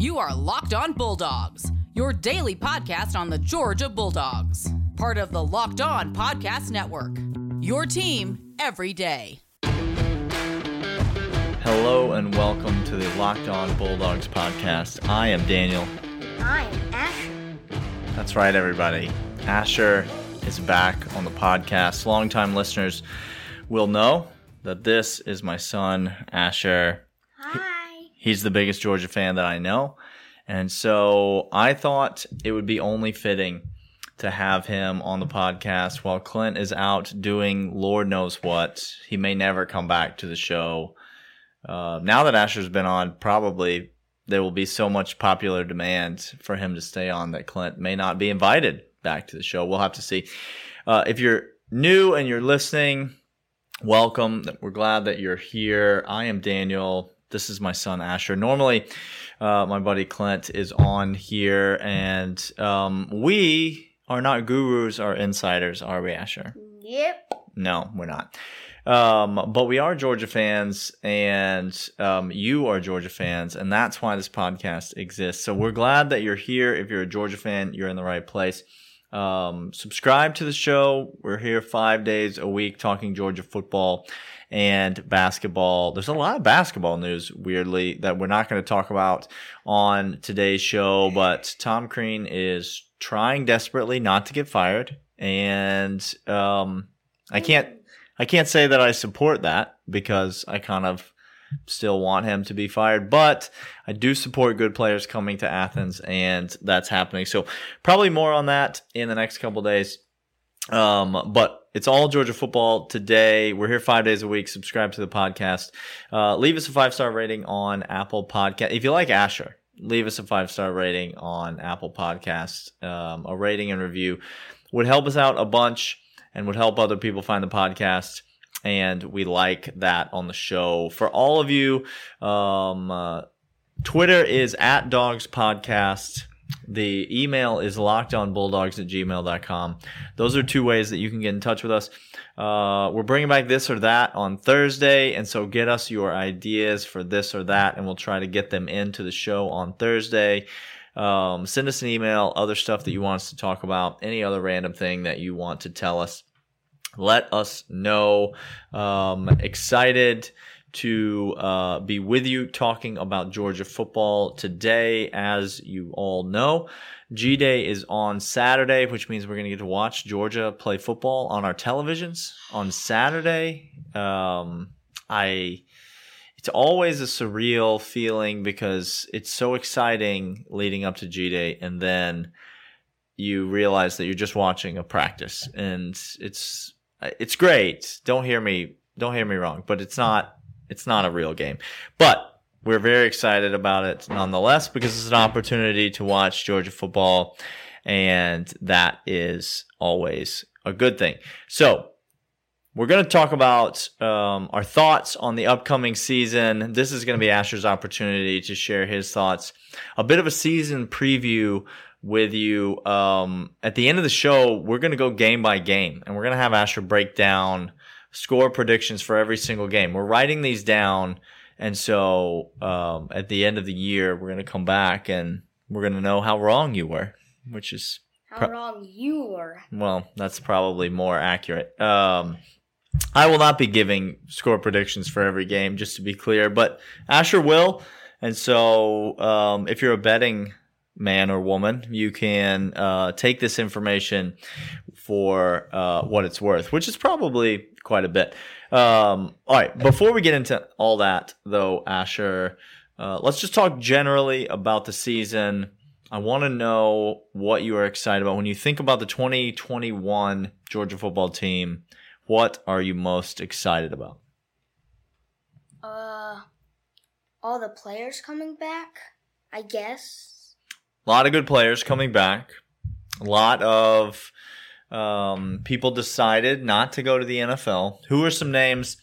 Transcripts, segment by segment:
You are Locked On Bulldogs, your daily podcast on the Georgia Bulldogs, part of the Locked On Podcast Network. Your team every day. Hello and welcome to the Locked On Bulldogs podcast. I am Daniel. I am Asher. That's right, everybody. Asher is back on the podcast. Longtime listeners will know that this is my son, Asher. Hi. He's the biggest Georgia fan that I know. And so I thought it would be only fitting to have him on the podcast while Clint is out doing Lord knows what. He may never come back to the show. Uh, now that Asher's been on, probably there will be so much popular demand for him to stay on that Clint may not be invited back to the show. We'll have to see. Uh, if you're new and you're listening, welcome. We're glad that you're here. I am Daniel. This is my son Asher. Normally, uh, my buddy Clint is on here, and um, we are not gurus or insiders, are we, Asher? Yep. No, we're not. Um, but we are Georgia fans, and um, you are Georgia fans, and that's why this podcast exists. So we're glad that you're here. If you're a Georgia fan, you're in the right place. Um, subscribe to the show. We're here five days a week talking Georgia football and basketball. There's a lot of basketball news, weirdly, that we're not going to talk about on today's show, but Tom Crean is trying desperately not to get fired. And, um, I can't, I can't say that I support that because I kind of still want him to be fired, but I do support good players coming to Athens and that's happening. So probably more on that in the next couple days. Um, but it's all Georgia football today. We're here five days a week. Subscribe to the podcast. Uh, leave us a five star rating on Apple Podcast. If you like Asher, leave us a five star rating on Apple Podcast. Um, a rating and review would help us out a bunch and would help other people find the podcast. And we like that on the show. For all of you, um, uh, Twitter is at Dogs Podcast. The email is lockedonbulldogs at gmail.com. Those are two ways that you can get in touch with us. Uh, we're bringing back this or that on Thursday. And so get us your ideas for this or that, and we'll try to get them into the show on Thursday. Um, send us an email, other stuff that you want us to talk about, any other random thing that you want to tell us. Let us know. Um, excited to uh, be with you talking about Georgia football today. As you all know, G Day is on Saturday, which means we're going to get to watch Georgia play football on our televisions on Saturday. Um, I. It's always a surreal feeling because it's so exciting leading up to G Day, and then you realize that you're just watching a practice, and it's it's great. Don't hear me don't hear me wrong, but it's not it's not a real game. But we're very excited about it nonetheless because it's an opportunity to watch Georgia football, and that is always a good thing. So, we're going to talk about um, our thoughts on the upcoming season. This is going to be Asher's opportunity to share his thoughts. A bit of a season preview with you. Um, at the end of the show, we're going to go game by game and we're going to have Asher break down score predictions for every single game. We're writing these down. And so um, at the end of the year, we're going to come back and we're going to know how wrong you were, which is. How wrong you were. Well, that's probably more accurate. Um, I will not be giving score predictions for every game, just to be clear, but Asher will. And so, um, if you're a betting man or woman, you can uh, take this information for uh, what it's worth, which is probably quite a bit. Um, all right, before we get into all that, though, Asher, uh, let's just talk generally about the season. I want to know what you are excited about when you think about the 2021 Georgia football team. What are you most excited about? Uh, all the players coming back, I guess. A lot of good players coming back. A lot of um, people decided not to go to the NFL. Who are some names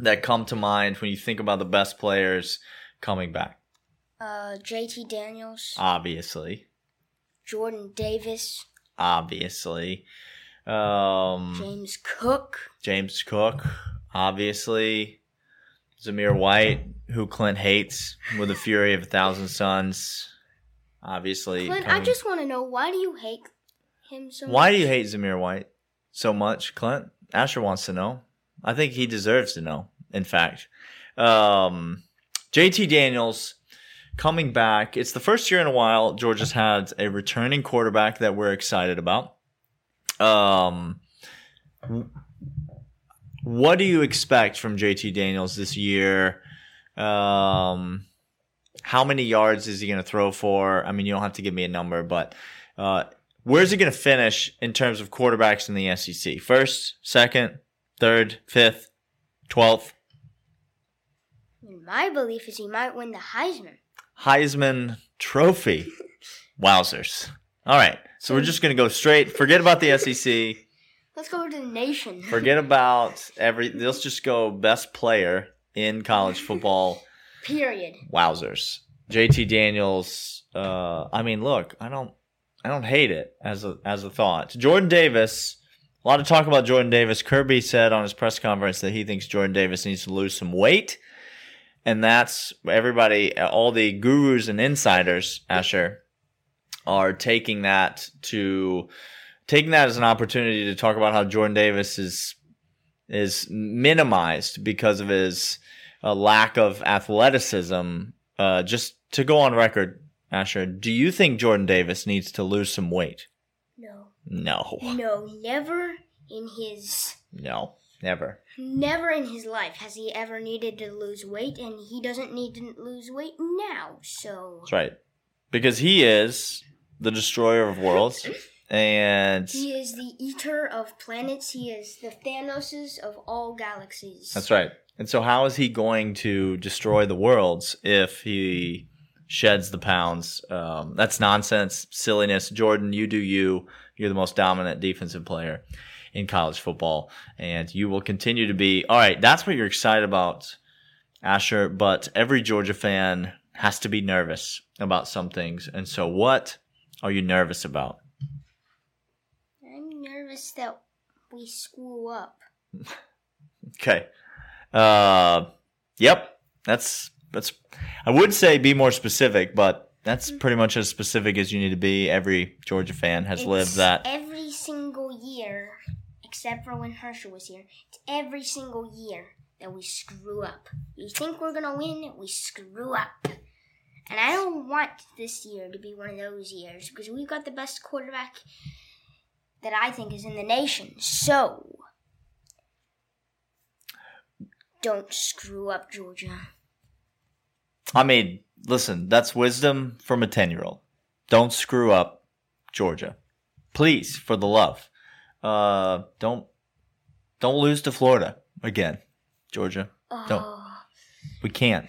that come to mind when you think about the best players coming back? Uh, JT Daniels, Obviously. Jordan Davis, Obviously. Um, James Cook. James Cook, obviously. Zamir White, who Clint hates with the fury of a thousand suns. Obviously, Clint, I just want to know why do you hate him so why much? do you hate Zamir White so much, Clint? Asher wants to know. I think he deserves to know. In fact, um, JT Daniels coming back. It's the first year in a while Georgia's had a returning quarterback that we're excited about. Um, what do you expect from JT Daniels this year? Um, how many yards is he going to throw for? I mean, you don't have to give me a number, but uh, where's he going to finish in terms of quarterbacks in the SEC? First, second, third, fifth, twelfth? My belief is he might win the Heisman. Heisman Trophy. Wowzers. All right. So we're just going to go straight. Forget about the SEC. Let's go to the nation. Forget about every. Let's just go best player in college football. Period. Wowzers. JT Daniels. Uh, I mean, look, I don't, I don't hate it as a as a thought. Jordan Davis. A lot of talk about Jordan Davis. Kirby said on his press conference that he thinks Jordan Davis needs to lose some weight, and that's everybody, all the gurus and insiders, Asher, are taking that to taking that as an opportunity to talk about how Jordan Davis is is minimized because of his uh, lack of athleticism. Uh, just to go on record, Asher, do you think Jordan Davis needs to lose some weight? No. No, No, never in his no, never. never in his life has he ever needed to lose weight and he doesn't need to lose weight now. So That's right, because he is the destroyer of worlds, and he is the eater of planets. He is the Thanoses of all galaxies. That's right. And so, how is he going to destroy the worlds if he sheds the pounds? Um, that's nonsense, silliness. Jordan, you do you. You're the most dominant defensive player in college football, and you will continue to be. All right, that's what you're excited about, Asher. But every Georgia fan has to be nervous about some things. And so, what are you nervous about? I'm nervous that we screw up. Okay. Uh, yep. That's that's. I would say be more specific, but that's mm. pretty much as specific as you need to be. Every Georgia fan has lived that. every single year, except for when Herschel was here. It's every single year that we screw up. You think we're gonna win, we screw up. And I don't want this year to be one of those years because we've got the best quarterback that I think is in the nation. So don't screw up, Georgia. I mean, listen, that's wisdom from a ten-year-old. Don't screw up, Georgia. Please, for the love. Uh, don't don't lose to Florida again, Georgia. Don't. We can't.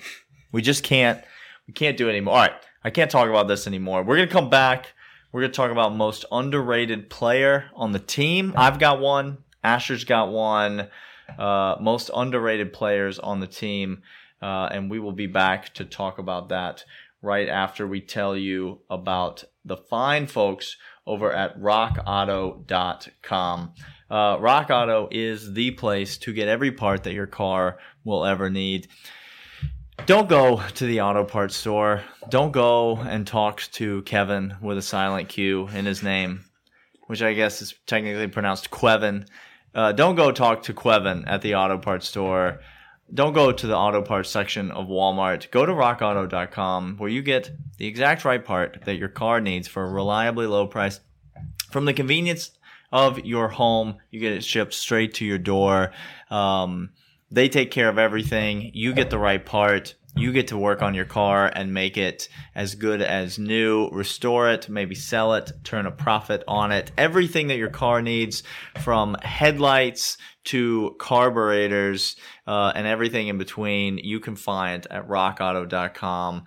We just can't. We can't do it anymore. All right. I can't talk about this anymore. We're going to come back. We're going to talk about most underrated player on the team. I've got one. Asher's got one. Uh, most underrated players on the team. Uh, and we will be back to talk about that right after we tell you about the fine folks over at rockauto.com. Uh, Rock Auto is the place to get every part that your car will ever need. Don't go to the auto parts store. Don't go and talk to Kevin with a silent Q in his name, which I guess is technically pronounced Quevin. Uh, don't go talk to Quevin at the auto parts store. Don't go to the auto parts section of Walmart. Go to rockauto.com where you get the exact right part that your car needs for a reliably low price from the convenience of your home. You get it shipped straight to your door. Um, they take care of everything. You get the right part. You get to work on your car and make it as good as new, restore it, maybe sell it, turn a profit on it. Everything that your car needs from headlights to carburetors uh, and everything in between, you can find at rockauto.com.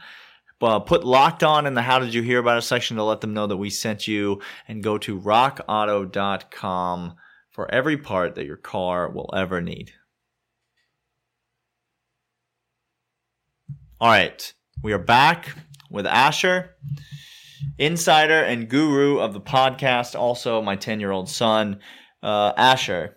Put locked on in the how did you hear about us section to let them know that we sent you and go to rockauto.com for every part that your car will ever need. All right, we are back with Asher, insider and guru of the podcast, also my 10 year old son. Uh, Asher,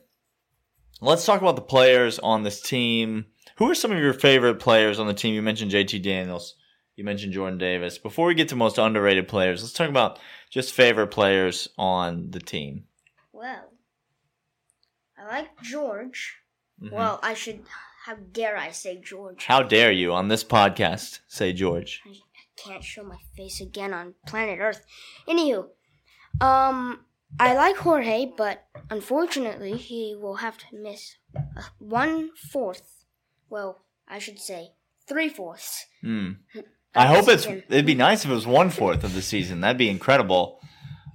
let's talk about the players on this team Who are some of your favorite players on the team? You mentioned JT Daniels. You mentioned Jordan Davis. Before we get to most underrated players, let's talk about just favorite players on the team. Well, I like George. Mhm. Well, I should. How dare I say George? How dare you on this podcast say George? I can't show my face again on planet Earth. Anywho, um, I like Jorge, but unfortunately, he will have to miss uh, one fourth. Well, I should say three fourths. Hmm. I hope it's. It'd be nice if it was one fourth of the season. That'd be incredible.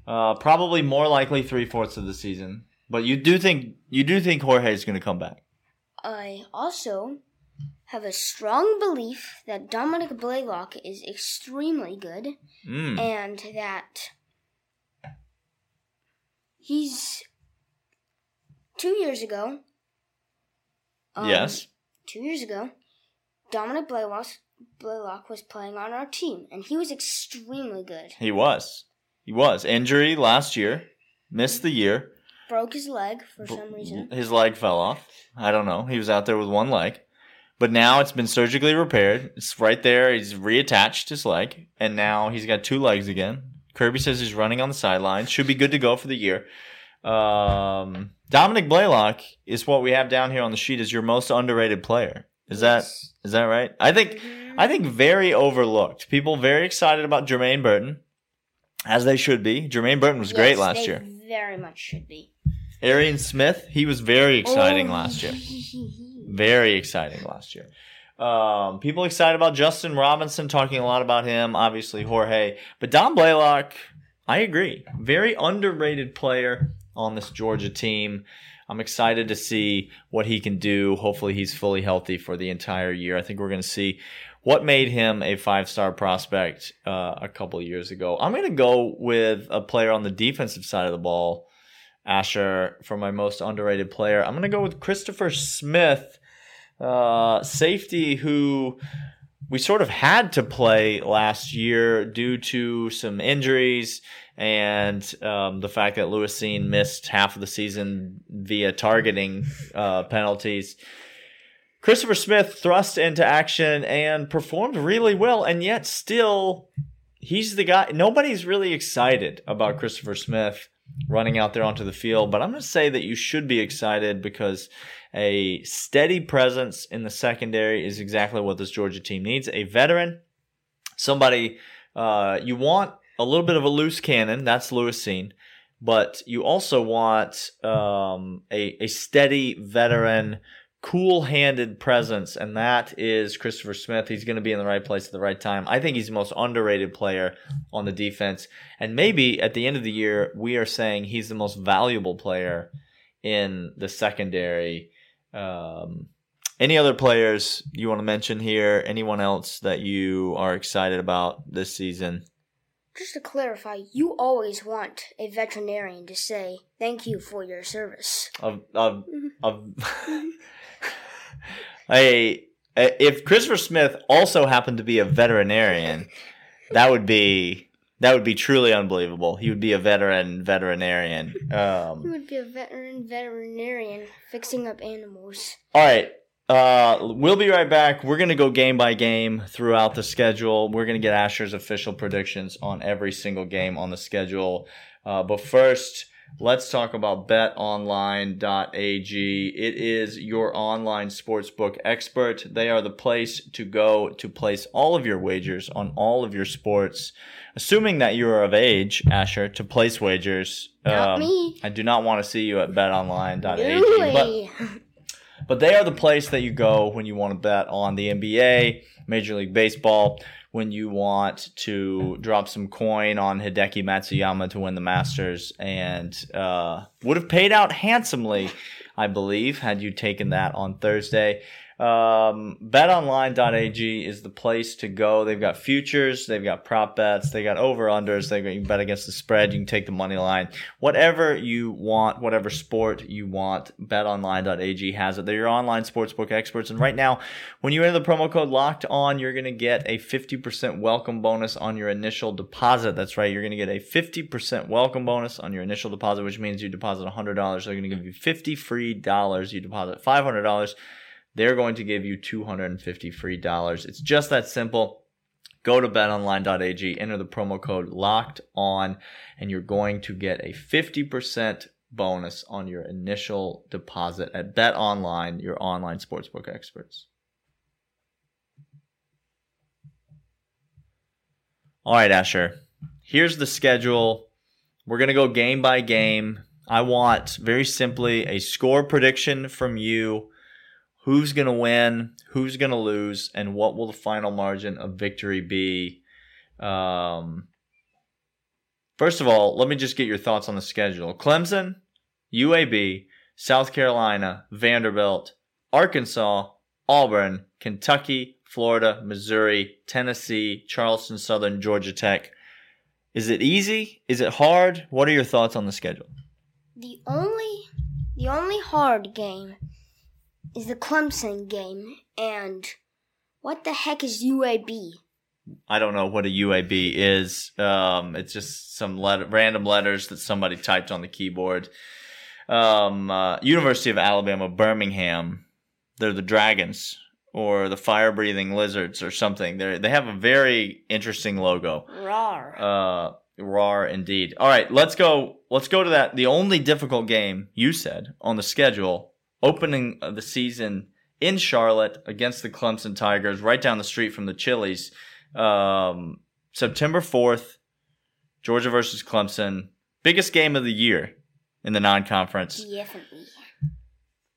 Uh, probably more likely three fourths of the season. But you do think you do think Jorge is going to come back? I also have a strong belief that Dominick Blaylock is extremely good, Mm. and that he's two years ago. um, yes. two years ago, Dominick Blaylock, Blaylock was playing on our team, and he was extremely good. He was. He was. Injury last year. Missed the year. Broke his leg for some reason. His leg fell off. I don't know. He was out there with one leg. But now it's been surgically repaired. It's right there. He's reattached his leg. And now he's got two legs again. Kirby says he's running on the sidelines. Should be good to go for the year. Um, Dominick Blaylock is what we have down here on the sheet as your most underrated player. Is that Yes. is that right? I think. I think very overlooked. People very excited about Jermaine Burton, as they should be. Jermaine Burton was great last they year. Very much should be. Arian Smith, he was very exciting Oh, last year. Very exciting last year. Um, people excited about Justin Robinson, talking a lot about him. Obviously, Jorge, but Don Blaylock, I agree, very underrated player on this Georgia team. I'm excited to see what he can do. Hopefully, he's fully healthy for the entire year. I think we're going to see what made him a five star prospect uh, a couple years ago. I'm going to go with a player on the defensive side of the ball. Asher for my most underrated player. I'm going to go with Christopher Smith, uh, safety who we sort of had to play last year due to some injuries and um, the fact that Lewis Cine missed half of the season via targeting uh, penalties. Christopher Smith thrust into action and performed really well, and yet still, he's the guy. Nobody's really excited about Christopher Smith running out there onto the field, but I'm going to say that you should be excited because a steady presence in the secondary is exactly what this Georgia team needs. A veteran, somebody uh, you want a little bit of a loose cannon. That's Lewis Cine. But you also want um, a, a steady veteran, cool handed presence, and that is Christopher Smith. He's going to be in the right place at the right time. I think he's the most underrated player on the defense. And maybe at the end of the year, we are saying he's the most valuable player in the secondary. Um, any other players you want to mention here? Anyone else that you are excited about this season? Just to clarify, you always want a veterinarian to say thank you for your service. Of of of a if Christopher Smith also happened to be a veterinarian, that would be that would be truly unbelievable. He would be a veteran veterinarian. Um, would be a veteran veterinarian fixing up animals. all right. Uh, we'll be right back. We're gonna go game by game throughout the schedule. We're gonna get Asher's official predictions on every single game on the schedule. Uh, but first, let's talk about betonline.ag. It is your online sportsbook expert. They are the place to go to place all of your wagers on all of your sports. Assuming that you are of age, Asher, to place wagers. Not um, me. I do not want to see you at betonline.ag. But but they are the place that you go when you want to bet on the NBA, Major League Baseball, when you want to drop some coin on Hideki Matsuyama to win the Masters, and uh, would have paid out handsomely, I believe, had you taken that on Thursday. Um, betonline.ag is the place to go. They've got futures, they've got prop bets, they got over unders, they can bet against the spread, you can take the money line. Whatever you want, whatever sport you want, betonline.ag has it. They're your online sportsbook experts. And right now, when you enter the promo code locked on, you're going to get a 50% welcome bonus on your initial deposit. That's right. You're going to get a 50% welcome bonus on your initial deposit, which means you deposit $100. They're going to give you 50 free dollars. You deposit $500 they're going to give you 250 free dollars. It's just that simple. Go to betonline.ag, enter the promo code locked on, and you're going to get a 50% bonus on your initial deposit at Bet Online, your online sportsbook experts. All right, Asher. Here's the schedule. We're going to go game by game. I want very simply a score prediction from you. Who's going to win? Who's going to lose? And what will the final margin of victory be? Um, first of all, let me just get your thoughts on the schedule. Clemson, UAB, South Carolina, Vanderbilt, Arkansas, Auburn, Kentucky, Florida, Missouri, Tennessee, Charleston Southern, Georgia Tech. Is it easy? Is it hard? What are your thoughts on the schedule? The only the only hard game is the Clemson game and what the heck is UAB? I don't know what a UAB is. Um, it's just some letter, random letters that somebody typed on the keyboard. Um, uh, University of Alabama, Birmingham. They're the Dragons or the fire breathing lizards or something. They they have a very interesting logo. Rar. Uh, rar indeed. All right, let's go. Let's go to that. The only difficult game you said on the schedule, opening of the season in Charlotte against the Clemson Tigers, right down the street from the Chili's. Um, September fourth, Georgia versus Clemson, biggest game of the year in the non-conference. Definitely.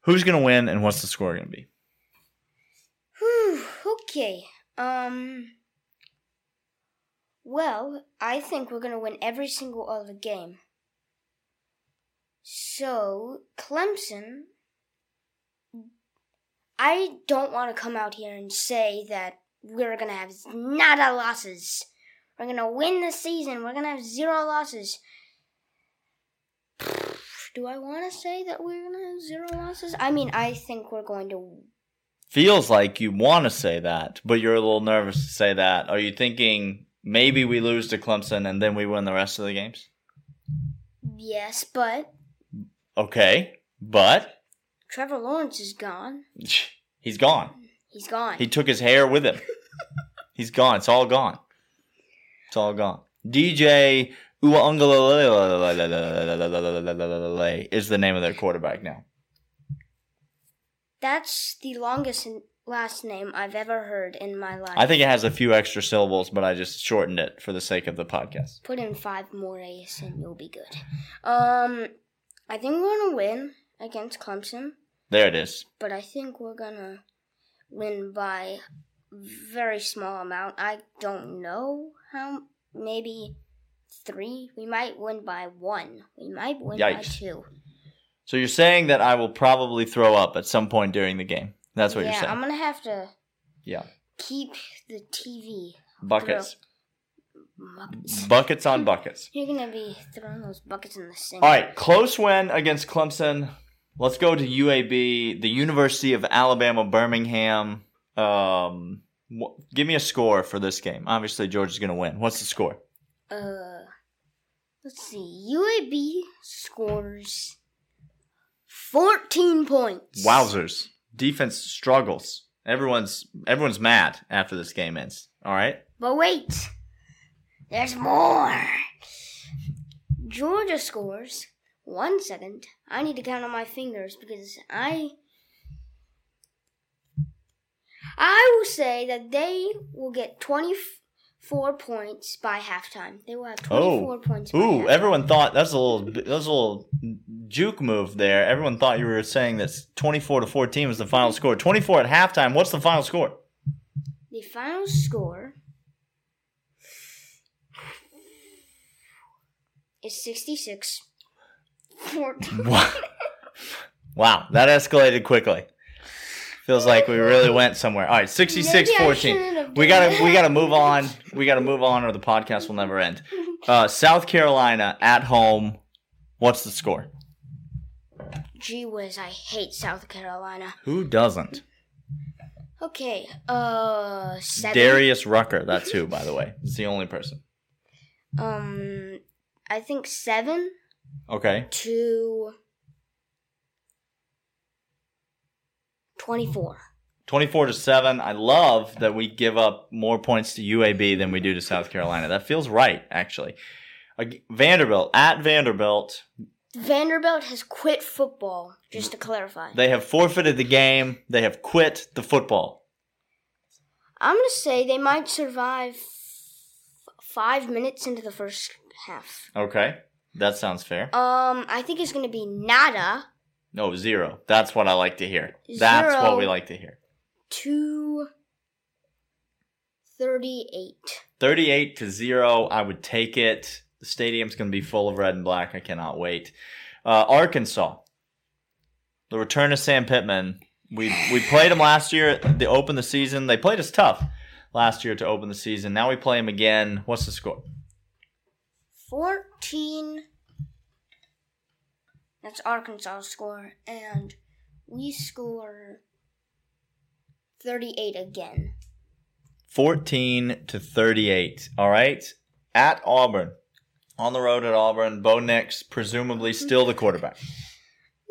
Who's gonna win, and what's the score gonna be? Whew, okay. Um. Well, I think we're gonna win every single other game. So, Clemson. I don't want to come out here and say that we're gonna have nada losses. We're gonna win the season. We're gonna have zero losses. Do I want to say that we're gonna have zero losses? I mean, I think we're going to Feels like you want to say that, but you're a little nervous to say that. Are you thinking maybe we lose to Clemson and then we win the rest of the games? Yes, but Okay, but Trevor Lawrence is gone. he's gone. He's gone. He took his hair with him. he's gone. It's all gone. It's all gone. DJ is the name of their quarterback now. That's the longest last name I've ever heard in my life. I think it has a few extra syllables, but I just shortened it for the sake of the podcast. Put in five more A's and you'll be good. Um, I think we're gonna win against Clemson, There it is. but I think we're gonna win by very small amount. I don't know how. Maybe three. We might win by one. We might win by Yikes. two. So you're saying that I will probably throw up at some point during the game. That's what yeah, you're saying. I'm gonna have to yeah. keep the TV. Buckets. Muppets. Buckets on buckets. You're gonna be throwing those buckets in the sink. All right, close win against Clemson. Let's go to UAB, the University of Alabama, Birmingham. Um, wh- give me a score for this game. Obviously, Georgia's going to win. What's the score? Uh, let's see. UAB scores 14 points. Wowzers! Defense struggles. Everyone's everyone's mad after this game ends. All right. But wait, there's more. Georgia scores. One second. I need to count on my fingers because I. I will say that they will get 24 points by halftime. They will have 24 points by Ooh, halftime. everyone thought that's a little that was a little juke move there. Everyone thought you were saying that 24 to 14 was the final score. 24 at halftime. What's the final score? The final score is 66. 14. Wow. wow, that escalated quickly. Feels like we really went somewhere. All right, 66 14. We got to we got to move on. We got to move on or the podcast will never end. Uh, South Carolina at home. What's the score? Gee whiz, I hate South Carolina. Who doesn't? Okay, uh, seven. Darius Rucker, that's who by the way. It's the only person. Um, I think seven Okay. to 24. 24 to 7. I love that we give up more points to UAB than we do to South Carolina. That feels right, actually. Ag- Vanderbilt, at Vanderbilt, Vanderbilt has quit football, just to clarify. they have forfeited the game. They have quit the football. I'm going to say they might survive f- five minutes into the first half. Okay. That sounds fair. Um, I think it's going to be nada No, zero. That's what I like to hear. That's Zero. what we like to hear. to 38. 38 to 0. I would take it. The stadium's going to be full of red and black. I cannot wait. Uh, Arkansas. The return of Sam Pittman. We we played him last year to open the season. They played us tough last year to open the season. Now we play him again. What's the score? 14. That's Arkansas score. And we score 38 again. 14 to 38. All right. At Auburn. On the road at Auburn. Bo Nix, presumably still the quarterback.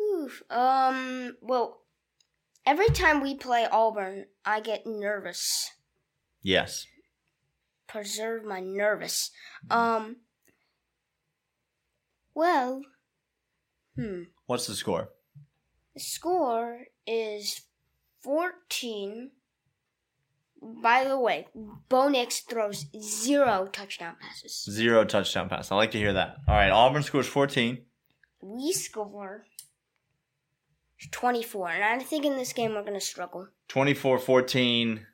Oof. Um, well, every time we play Auburn, I get nervous. Yes. Preserve my nervous. Um, well, hmm. What's the score? The score is 14. By the way, Bo Nix throws zero touchdown passes. Zero touchdown pass. I like to hear that. All right. Auburn scores 14. We score 24. And I think in this game we're going to struggle. 24 14.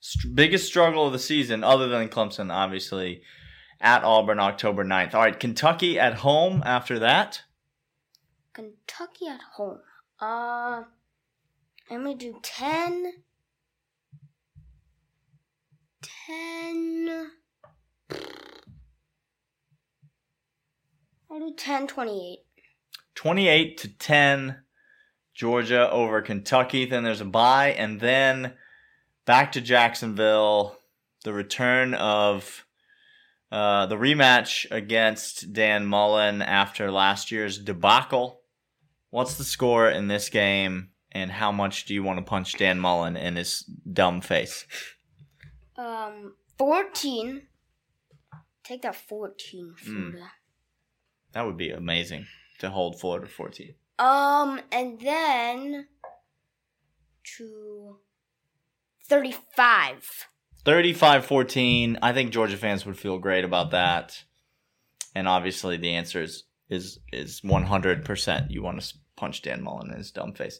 St- biggest struggle of the season, other than Clemson, obviously, at Auburn October 9th. All right. Kentucky at home after that. Kentucky at home. Uh, I'm going to do 10. 10. I'll do 10 28. 28 to 10. Georgia over Kentucky. Then there's a bye. And then back to Jacksonville. The return of uh, the rematch against Dan Mullen after last year's debacle. What's the score in this game? And how much do you want to punch Dan Mullen in his dumb face? Um, 14. Take that 14, Florida. That would be amazing to hold Florida 14. Um, and then to 35. 35 14. I think Georgia fans would feel great about that. And obviously, the answer is is is 100%. You want to punch Dan Mullen in his dumb face.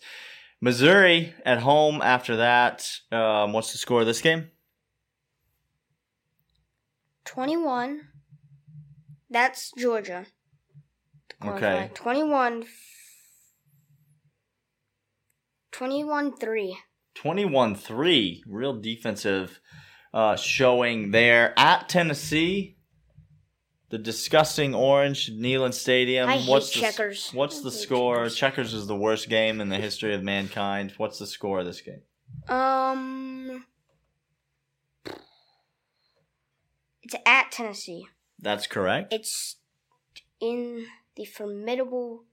Missouri at home after that. Um, what's the score of this game? 21. That's Georgia. Okay. 21. 21 3. 21 3. Real defensive uh, showing there at Tennessee. The disgusting orange Neyland Stadium. I hate what's the, checkers. What's the score? checkers. Checkers is the worst game in the history of mankind. What's the score of this game? Um. It's at Tennessee. That's correct. It's in the formidable.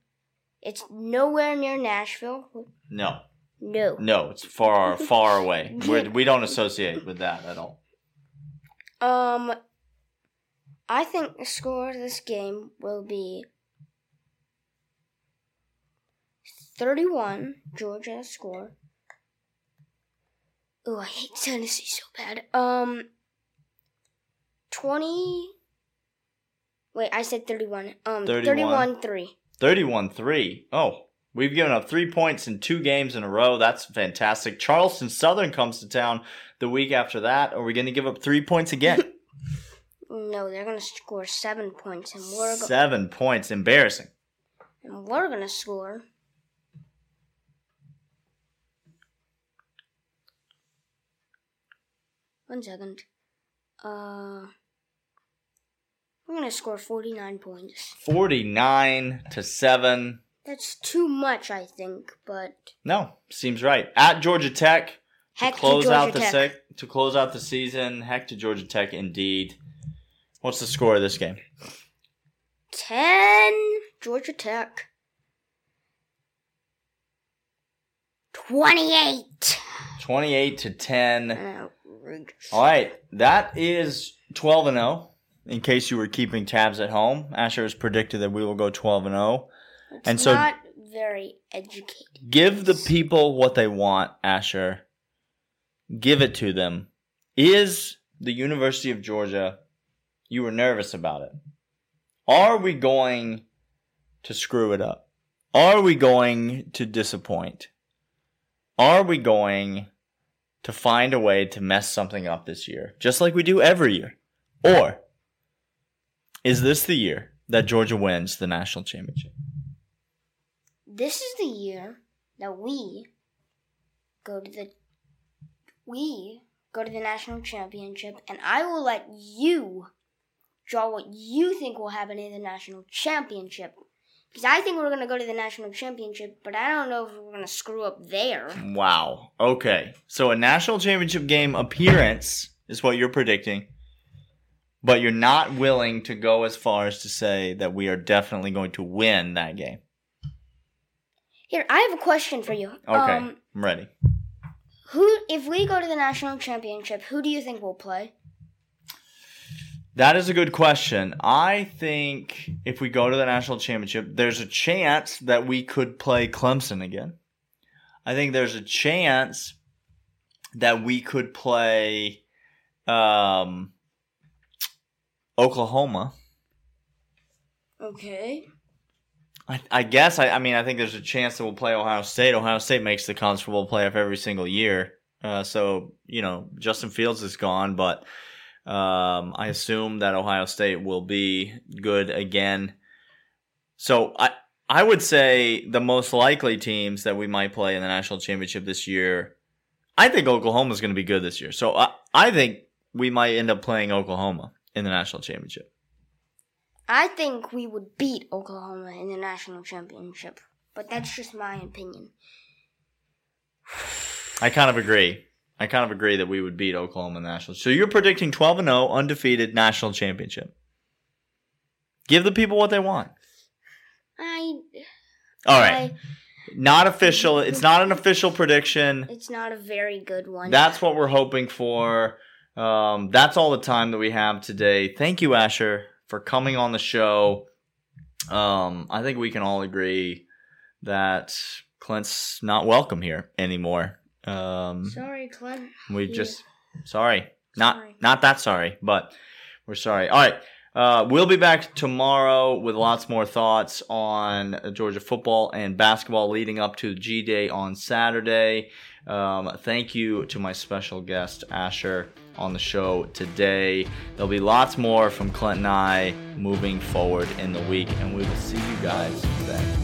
It's nowhere near Nashville. No, No. no, it's far, far away. We're, we don't associate with that at all. Um, I think the score of this game will be 31, Georgia score. Oh, I hate Tennessee so bad. Um, 20. Wait, I said 31. Um, 31. 31 3. 31 3. Oh, we've given up three points in two games in a row. That's fantastic. Charleston Southern comes to town the week after that. Are we going to give up three points again? No, they're going to score 7 points, and we're, go- Seven points. Embarrassing. and we're going to score. One second. Uh, we're gonna score forty nine points. 49 to 7. That's too much, I think. But No, seems right. At Georgia Tech to heck to close Georgia out the Tech. to close out the season. Heck to Georgia Tech indeed. What's the score of this game? ten Georgia Tech. 28. 28 to 10. Outrageous. All right, that is 12 and 0. In case you were keeping tabs at home, Asher has predicted that we will go 12 and 0. It's And so- not very educated. Give the people what they want, Asher. Give it to them. Is the University of Georgia, you were nervous about it. Are we going to screw it up? Are we going to disappoint? Are we going to find a way to mess something up this year, just like we do every year? Or is this the year that Georgia wins the national championship? This is the year that we go to the we go to the national championship and I will let you draw what you think will happen in the national championship. Because I think we're going to go to the national championship, but I don't know if we're going to screw up there. Wow. Okay. So a national championship game appearance is what you're predicting. But you're not willing to go as far as to say that we are definitely going to win that game. Here, I have a question for you. Okay. Um, I'm ready. who if we go to the national championship, who do you think will play? That is a good question. I think if we go to the national championship, there's a chance that we could play Clemson again. I think there's a chance that we could play um, Oklahoma. Okay. I, I guess I, I mean I think there's a chance that we'll play Ohio State. Ohio State makes the college football playoff every single year. Uh, so you know Justin Fields is gone, but um, I assume that Ohio State will be good again. So I I would say the most likely teams that we might play in the national championship this year. I think Oklahoma is going to be good this year. So I I think we might end up playing Oklahoma in the national championship. I think we would beat Oklahoma in the national championship, but that's just my opinion. I kind of agree. I kind of agree that we would beat Oklahoma in the national. So you're predicting 12 and 0 undefeated national championship. Give the people what they want. I All right. I- Not official. It's not an official prediction. it's not a very good one. That's what we're hoping for. Um, that's all the time that we have today. Thank you, Asher, for coming on the show. Um, I think we can all agree that Clint's not welcome here anymore. Um, Sorry, Clint. We Yeah. just sorry, not Sorry. not that sorry, but we're sorry. All right, uh, we'll be back tomorrow with lots more thoughts on Georgia football and basketball leading up to G Day on Saturday. Um, thank you to my special guest Asher on the show today. There'll be lots more from Clint and I moving forward in the week, and we will see you guys then.